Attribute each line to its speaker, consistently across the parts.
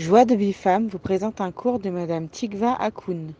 Speaker 1: Joie de femme vous présente un cours de Madame Tikva Akoun.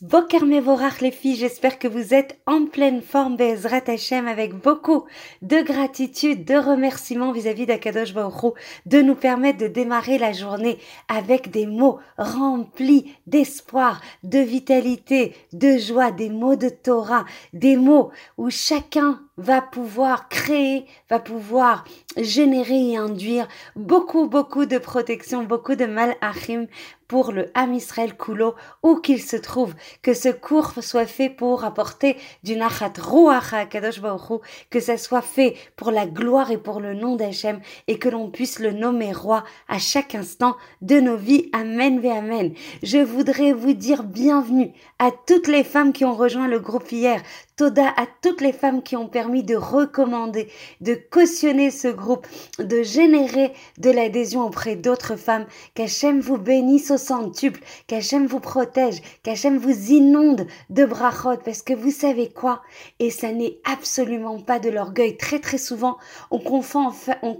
Speaker 2: Boker Mevorach les filles, j'espère que vous êtes en pleine forme Bezrat Hashem avec beaucoup de gratitude, de remerciements vis-à-vis d'Akadosh Baruch de nous permettre de démarrer la journée avec des mots remplis d'espoir, de vitalité, de joie, des mots de Torah, des mots où chacun va pouvoir créer, va pouvoir générer et induire beaucoup, beaucoup de protection, beaucoup de malachim pour le Ham Israël Kulo, où qu'il se trouve, que ce cours soit fait pour apporter du Nachat Ruach à Kadosh Baruch que ça soit fait pour la gloire et pour le nom d'Hachem, et que l'on puisse le nommer roi à chaque instant de nos vies. Amen, ve Amen. Je voudrais vous dire bienvenue à toutes les femmes qui ont rejoint le groupe hier, Toda à toutes les femmes qui ont permis de recommander, de cautionner ce groupe, de générer de l'adhésion auprès d'autres femmes. Vous bénisse au centuple, vous protège, qu'Hachem vous inonde de brachot, parce que vous savez quoi? Et ça n'est absolument pas de l'orgueil. Très très souvent, on confond en fait, on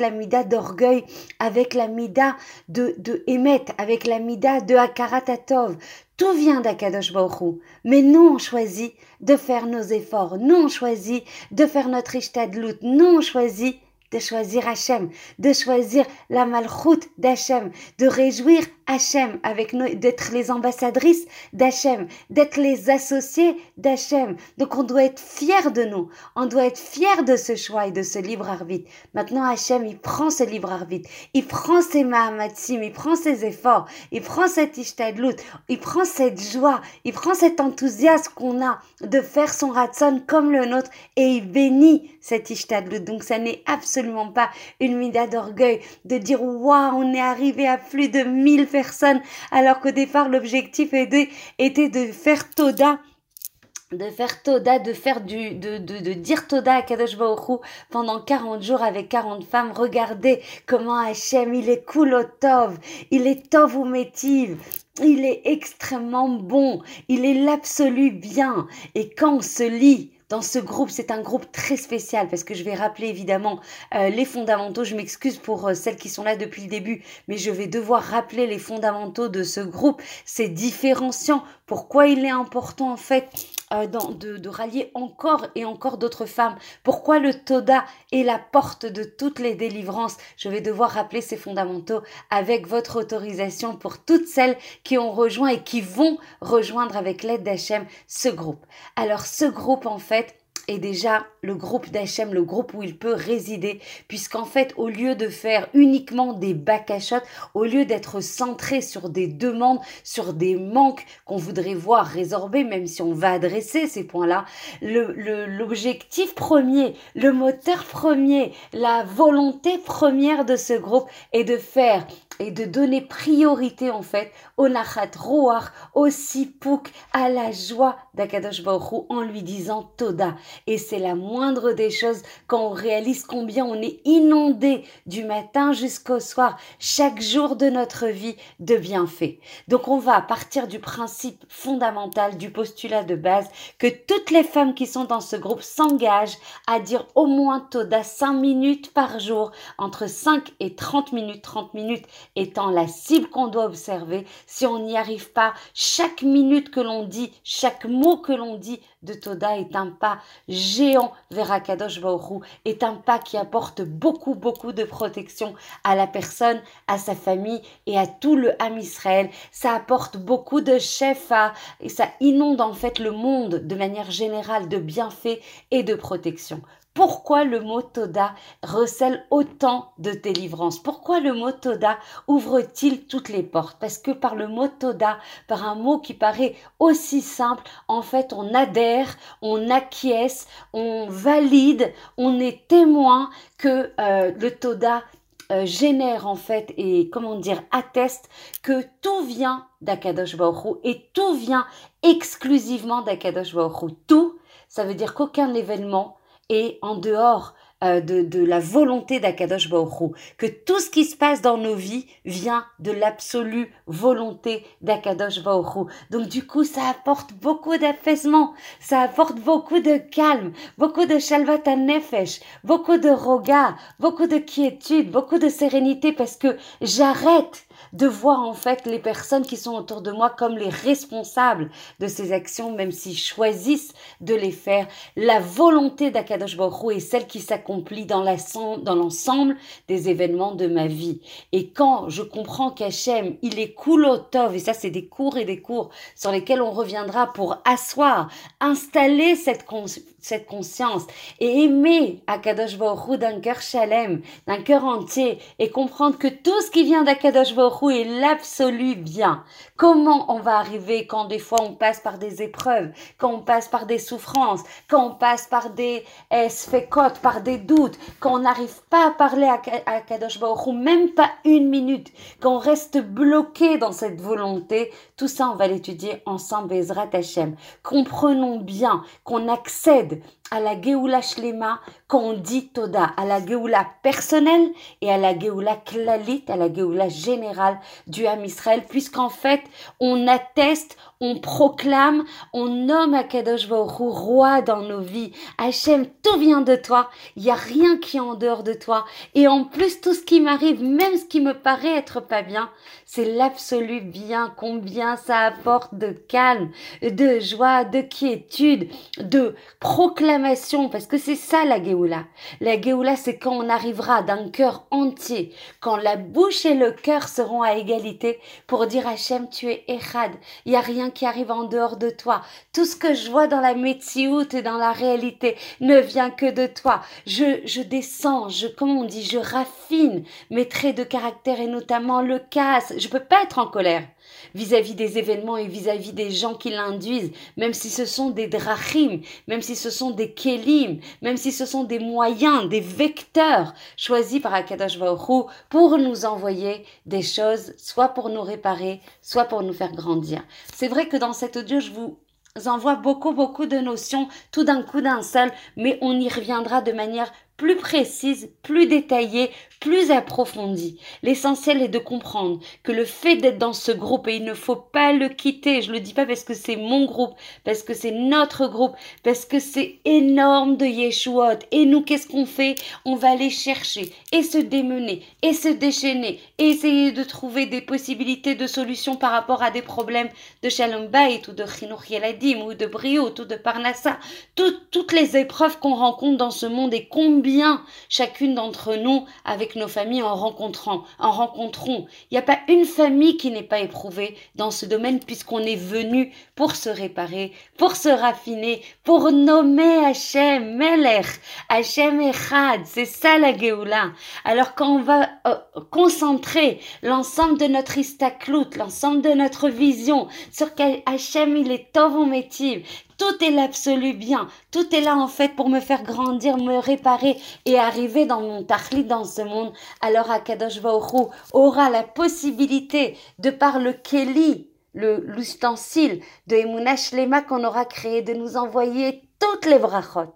Speaker 2: la d'orgueil avec la mida de, de Emet, avec la mida de Akaratatov. Tout vient d'Akadosh Baruch mais nous on choisit de faire nos efforts, nous on choisit de faire notre ishtadlut, nous on choisit de choisir Hachem, de choisir la malchoute d'Hachem, de réjouir Hachem, avec nous, d'être les ambassadrices d'Hachem, d'être les associés d'Hachem. Donc on doit être fier de nous, on doit être fier de ce choix et de ce libre arbitre. Maintenant Hachem, il prend ce libre arbitre, il prend ses mahamatsim, il prend ses efforts, il prend cette ishtadlut, il prend cette joie, il prend cet enthousiasme qu'on a de faire son ratson comme le nôtre et il bénit cette ishtadlut. Donc ça n'est absolument pas une mida d'orgueil de dire waouh, on est arrivé à plus de 1000 personnes alors qu'au départ l'objectif était, de faire Toda de faire Toda, de faire du, de, de, de dire Toda à Kadosh Baruch pendant 40 jours avec 40 femmes. Regardez comment Hachem, il est cool au Tov, il est Tov ou Métiv. Il est extrêmement bon, il est l'absolu bien. Et quand on se lit dans ce groupe. C'est un groupe très spécial parce que je vais rappeler évidemment euh, les fondamentaux. Je m'excuse pour euh, celles qui sont là depuis le début, mais je vais devoir rappeler les fondamentaux de ce groupe. C'est différenciant. Pourquoi il est important en fait euh, de, de, rallier encore et encore d'autres femmes? Pourquoi le Toda est la porte de toutes les délivrances? Je vais devoir rappeler ces fondamentaux avec votre autorisation pour toutes celles qui ont rejoint et qui vont rejoindre avec l'aide d'Hachem ce groupe. Alors ce groupe en fait est déjà le groupe d'Hachem, le groupe où il peut résider, puisqu'en fait, au lieu de faire uniquement des bacachotes, au lieu d'être centré sur des demandes, sur des manques qu'on voudrait voir résorbés, même si on va adresser ces points-là, l'objectif le, premier, le moteur premier, la volonté première de ce groupe est de faire et de donner priorité en fait au Nachat Roar, au Sipouk, à la joie d'Akadosh Baruch en lui disant Toda. Et c'est la moindre des choses quand on réalise combien on est inondé du matin jusqu'au soir, chaque jour de notre vie de bienfaits. Donc on va partir du principe fondamental, du postulat de base, que toutes les femmes qui sont dans ce groupe s'engagent à dire au moins Toda 5 minutes par jour, entre 5 et 30 minutes, 30 minutes étant la cible qu'on doit observer. Si on n'y arrive pas, chaque minute que l'on dit, chaque mot que l'on dit de Toda est un pas géant vers Akadosh est un pas qui apporte beaucoup, beaucoup de protection à la personne, à sa famille et à tout le Ham Israël. Ça apporte beaucoup de chef et ça inonde en fait le monde de manière générale de bienfaits et de protection. Pourquoi le mot Toda recèle autant de délivrance Pourquoi le mot Toda ouvre-t-il toutes les portes? Parce que par le mot Toda, par un mot qui paraît aussi simple, en fait, on adhère, on acquiesce, on valide, on est témoin que euh, le Toda euh, génère en fait et comment dire atteste que tout vient d'Akadosh Baruch et tout vient exclusivement d'Akadosh Baruch Tout, ça veut dire qu'aucun événement et en dehors euh, de, de, la volonté d'Akadosh Baruch que tout ce qui se passe dans nos vies vient de l'absolue volonté d'Akadosh Baruch Donc du coup, ça apporte beaucoup d'apaisement, ça apporte beaucoup de calme, beaucoup de shalvat nefesh, beaucoup de roga, beaucoup de quiétude, beaucoup de sérénité parce que j'arrête de voir en fait les personnes qui sont autour de moi comme les responsables de ces actions, même s'ils choisissent de les faire. La volonté d'Akadosh Baruch est celle qui s'accomplit dans l'ensemble des événements de ma vie. Et quand je comprends qu'Hachem, il est Kulotov, et ça c'est des cours et des cours sur lesquels on reviendra pour asseoir, installer cette, conscience et aimer Akadosh Baruch d'un cœur chalem, d'un cœur entier, et comprendre que tout ce qui vient d'Akadosh Baruch est l'absolu bien. Comment on va arriver quand des fois on passe par des épreuves, quand on passe par des souffrances, quand on passe par des esfekot, par des doutes, quand on n'arrive pas à parler à, à Kadosh Baruch même pas une minute, quand on reste bloqué dans cette volonté, tout ça on va l'étudier ensemble, Ezrat Hashem. Comprenons bien qu'on accède à la Geoula Shlema quand on dit Toda, à la Geoula personnelle et à la Geoula Klalit, à la Geoula générale du Ham Israël, puisqu'en fait, on atteste, on proclame, on nomme Akadosh Baruch roi dans nos vies. Hachem, tout vient de toi. Il n'y a rien qui est en dehors de toi. Et en plus, tout ce qui m'arrive, même ce qui me paraît être pas bien, c'est l'absolu bien. Combien ça apporte de calme, de joie, de quiétude, de proclamation. Parce que c'est ça la Géoula. La Géoula, c'est quand on arrivera d'un cœur entier, quand la bouche et le cœur seront à égalité pour dire Hachem, tu es Echad. Il n'y a rien qui arrive en dehors de toi. Tout ce que je vois dans la métioute et dans la réalité ne vient que de toi. Je, je descends, je, comment on dit, je raffine mes traits de caractère et notamment le casse. Je peux pas être en colère vis-à-vis des événements et vis-à-vis des gens qui l'induisent, même si ce sont des drachim, même si ce sont des kelim, même si ce sont des moyens, des vecteurs choisis par Akadosh pour nous envoyer des choses, soit pour nous réparer, soit pour nous faire grandir. C'est vrai que dans cet audio, je vous envoie beaucoup, beaucoup de notions, tout d'un coup d'un seul, mais on y reviendra de manière plus précise, plus détaillée, plus approfondie. L'essentiel est de comprendre que le fait d'être dans ce groupe, et il ne faut pas le quitter, je le dis pas parce que c'est mon groupe, parce que c'est notre groupe, parce que c'est énorme de Yeshuot. Et nous, qu'est-ce qu'on fait? On va aller chercher et se démener et se déchaîner et essayer de trouver des possibilités de solutions par rapport à des problèmes de Shalom Bayit ou de Chinuch Yeladim ou de Brio ou de Parnassa. toutes les épreuves qu'on rencontre dans ce monde et combien chacune d'entre nous avec nos familles en rencontrant, en rencontrons. Il n'y a pas une famille qui n'est pas éprouvée dans ce domaine puisqu'on est venu pour se réparer, pour se raffiner, pour nommer Hachem, Melech, Hachem Echad. C'est ça la Géoula. Alors quand on va euh, concentrer l'ensemble de notre istaklout, l'ensemble de notre vision sur Hachem il est métier tout est l'absolu bien. Tout est là en fait pour me faire grandir, me réparer et arriver dans mon tahlit dans ce monde. Alors Akadosh aura la possibilité de par le Keli, l'ustensile de Emunah Shlema qu'on aura créé, de nous envoyer toutes les brachot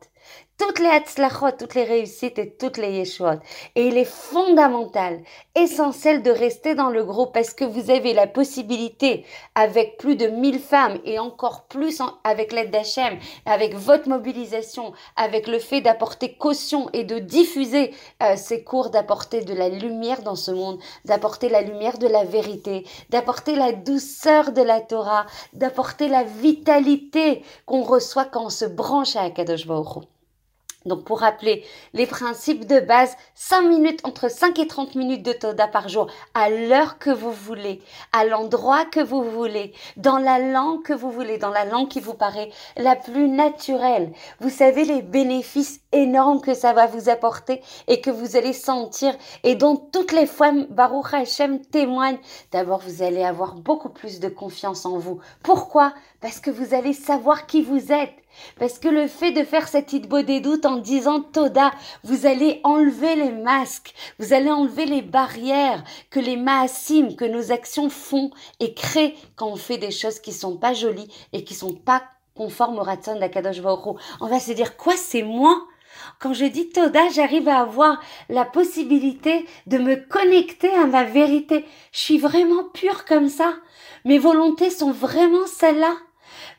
Speaker 2: toutes les hatzlachot, toutes les réussites et toutes les yeshuot. Et il est fondamental, essentiel de rester dans le groupe parce que vous avez la possibilité, avec plus de 1000 femmes et encore plus avec l'aide d'Hachem, avec votre mobilisation, avec le fait d'apporter caution et de diffuser euh, ces cours, d'apporter de la lumière dans ce monde, d'apporter la lumière de la vérité, d'apporter la douceur de la Torah, d'apporter la vitalité qu'on reçoit quand on se branche à Akadosh Baruch donc pour rappeler les principes de base, 5 minutes, entre 5 et 30 minutes de Toda par jour, à l'heure que vous voulez, à l'endroit que vous voulez, dans la langue que vous voulez, dans la langue qui vous paraît la plus naturelle. Vous savez les bénéfices énormes que ça va vous apporter et que vous allez sentir et dont toutes les femmes Baruch Hashem témoignent. D'abord, vous allez avoir beaucoup plus de confiance en vous. Pourquoi? Parce que vous allez savoir qui vous êtes. Parce que le fait de faire cette hitbo des doutes en disant Toda, vous allez enlever les masques, vous allez enlever les barrières que les maasim, que nos actions font et créent quand on fait des choses qui sont pas jolies et qui sont pas conformes au ratson d'Akadosh On va se dire, quoi, c'est moi? Quand je dis Toda, j'arrive à avoir la possibilité de me connecter à ma vérité. Je suis vraiment pure comme ça. Mes volontés sont vraiment celles-là.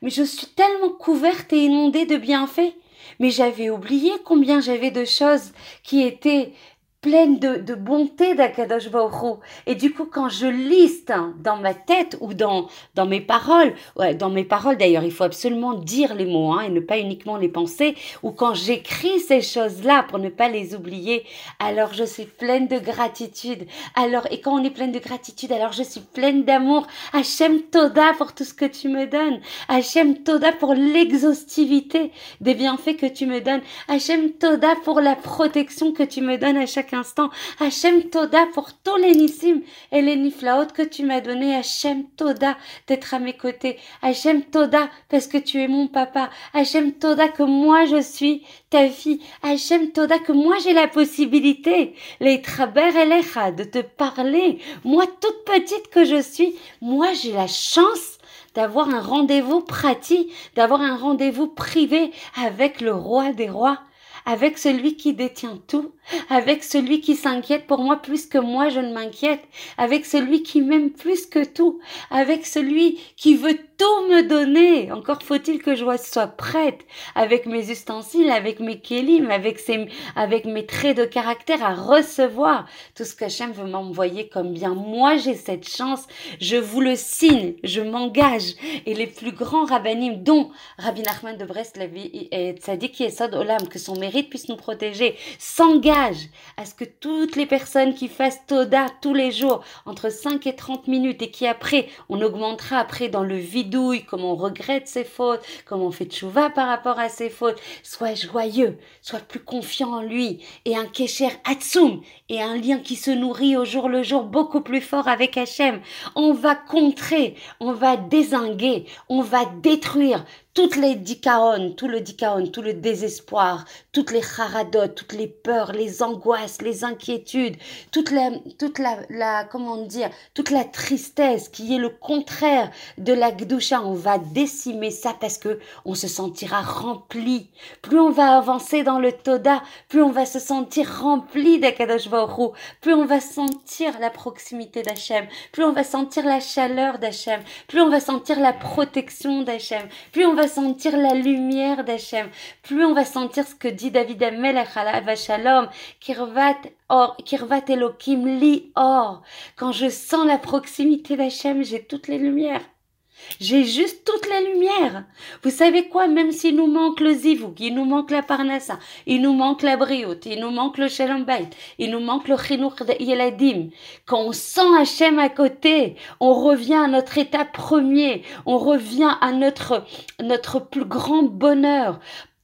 Speaker 2: Mais je suis tellement couverte et inondée de bienfaits. Mais j'avais oublié combien j'avais de choses qui étaient pleine de, de bonté d'Akadosh Baruch Et du coup, quand je liste dans ma tête ou dans, dans mes paroles, ouais, dans mes paroles d'ailleurs, il faut absolument dire les mots hein, et ne pas uniquement les penser, ou quand j'écris ces choses-là pour ne pas les oublier, alors je suis pleine de gratitude. Alors, et quand on est pleine de gratitude, alors je suis pleine d'amour. Hachem Toda pour tout ce que tu me donnes. Hachem Toda pour l'exhaustivité des bienfaits que tu me donnes. Hachem Toda pour la protection que tu me donnes à chaque instant. Hachem Toda pour tous les nissim et les niflaot que tu m'as donné. Hachem Toda d'être à mes côtés. Hachem Toda parce que tu es mon papa. Hachem Toda que moi je suis ta fille. Hachem Toda que moi j'ai la possibilité. Les traber elecha de te parler. Moi toute petite que je suis. Moi j'ai la chance d'avoir un rendez-vous pratique, d'avoir un rendez-vous privé avec le roi des rois avec celui qui détient tout, avec celui qui s'inquiète pour moi plus que moi je ne m'inquiète, avec celui qui m'aime plus que tout, avec celui qui veut tout me donner. Encore faut-il que je sois prête avec mes ustensiles, avec mes kélim, avec, avec mes traits de caractère à recevoir tout ce qu'Hachem veut m'envoyer comme bien. Moi, j'ai cette chance. Je vous le signe. Je m'engage. Et les plus grands rabbinim, dont Rabbi Nachman de Brest et Tzadik Yesod Olam, que son mérite puisse nous protéger, s'engagent à ce que toutes les personnes qui fassent Toda tous les jours, entre 5 et 30 minutes, et qui après, on augmentera après dans le vide douille, comment on regrette ses fautes, comment on fait chouva par rapport à ses fautes. Sois joyeux, sois plus confiant en lui et un kesher atsum et un lien qui se nourrit au jour le jour beaucoup plus fort avec Hachem. On va contrer, on va désinguer, on va détruire toutes les dikaon, tout le dikaon, tout le désespoir, toutes les haradot, toutes les peurs, les angoisses, les inquiétudes, toute la, toute la, comment dire, toute la tristesse qui est le contraire de la gdusha, on va décimer ça parce que on se sentira rempli. Plus on va avancer dans le toda, plus on va se sentir rempli d'Akadosh Baruch plus on va sentir la proximité d'Hachem, plus on va sentir la chaleur d'Hachem, plus on va sentir la protection d'Hachem, plus on va sentir la lumière d'Hachem, plus on va sentir ce que dit David Amelech Shalom, Kirvat or, Kirvat Elohim li or. Quand je sens la proximité d'Hachem, j'ai toutes les lumières. J'ai juste toutes les lumières. Vous savez quoi, même s'il nous manque le zivouk, il nous manque la parnassa, il nous manque la briote, il nous manque le shalom il nous manque le chinouk yeladim. Quand on sent Hachem à côté, on revient à notre état premier, on revient à notre, notre plus grand bonheur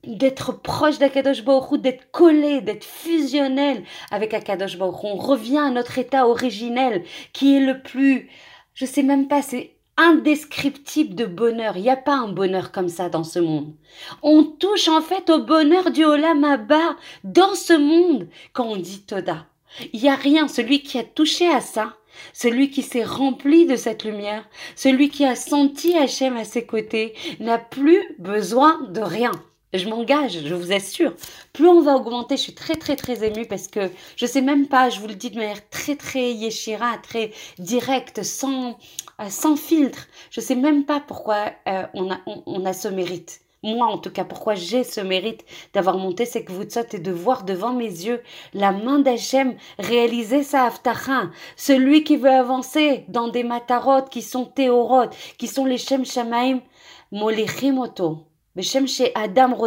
Speaker 2: d'être proche d'Akadosh Baruch d'être collé, d'être fusionnel avec Akadosh Baruch On revient à notre état originel qui est le plus, je sais même pas, c'est indescriptible de bonheur. Il n'y a pas un bonheur comme ça dans ce monde. On touche en fait au bonheur du Olam Abba dans ce monde quand on dit Toda. Il n'y a rien. Celui qui a touché à ça, celui qui s'est rempli de cette lumière, celui qui a senti Hachem à ses côtés, n'a plus besoin de rien. Je m'engage, je vous assure. Plus on va augmenter, je suis très très très émue parce que je sais même pas, je vous le dis de manière très très yeshira, très directe, sans, euh, sans filtre. Je sais même pas pourquoi euh, on, a, ce mérite. Moi, en tout cas, pourquoi j'ai ce mérite d'avoir monté que vous et de voir devant mes yeux la main d'Hachem réaliser sa haftacha. Celui qui veut avancer dans des matarot qui sont théorot, qui sont les Shem Shamaim, molichimoto chez Adam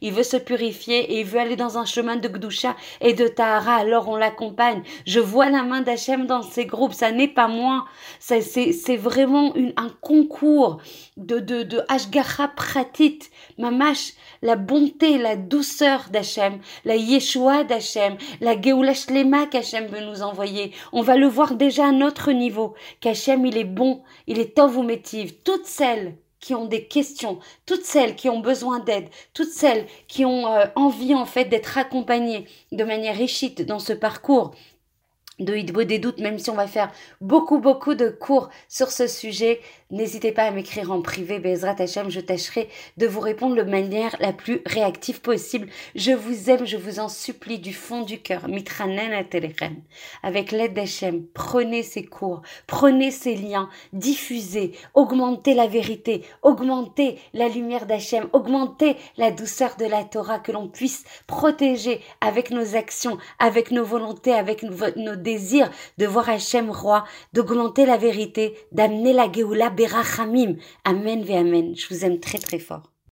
Speaker 2: il veut se purifier et il veut aller dans un chemin de Gdusha et de Tahara, alors on l'accompagne. Je vois la main d'Hachem dans ces groupes, ça n'est pas moi, c'est vraiment une, un concours de, de, de Ashgacha Pratit, Mamash, la bonté, la douceur d'Hachem, la Yeshua d'Hachem, la Geoula Shlema qu'Hachem veut nous envoyer. On va le voir déjà à notre niveau, qu'Hachem il est bon, il est tov ou toutes celles qui ont des questions, toutes celles qui ont besoin d'aide, toutes celles qui ont euh, envie en fait d'être accompagnées de manière échite dans ce parcours de Hitbo des doutes, même si on va faire beaucoup, beaucoup de cours sur ce sujet, n'hésitez pas à m'écrire en privé, Bezrat Hachem, je tâcherai de vous répondre de manière la plus réactive possible. Je vous aime, je vous en supplie du fond du cœur, Mitranen à Avec l'aide d'Hachem, prenez ces cours, prenez ces liens, diffusez, augmentez la vérité, augmentez la lumière d'Hachem, augmentez la douceur de la Torah, que l'on puisse protéger avec nos actions, avec nos volontés, avec nos désir de voir Hachem roi, d'augmenter la vérité, d'amener la Géoula Berachamim. Amen ve Amen. Je vous aime très très fort.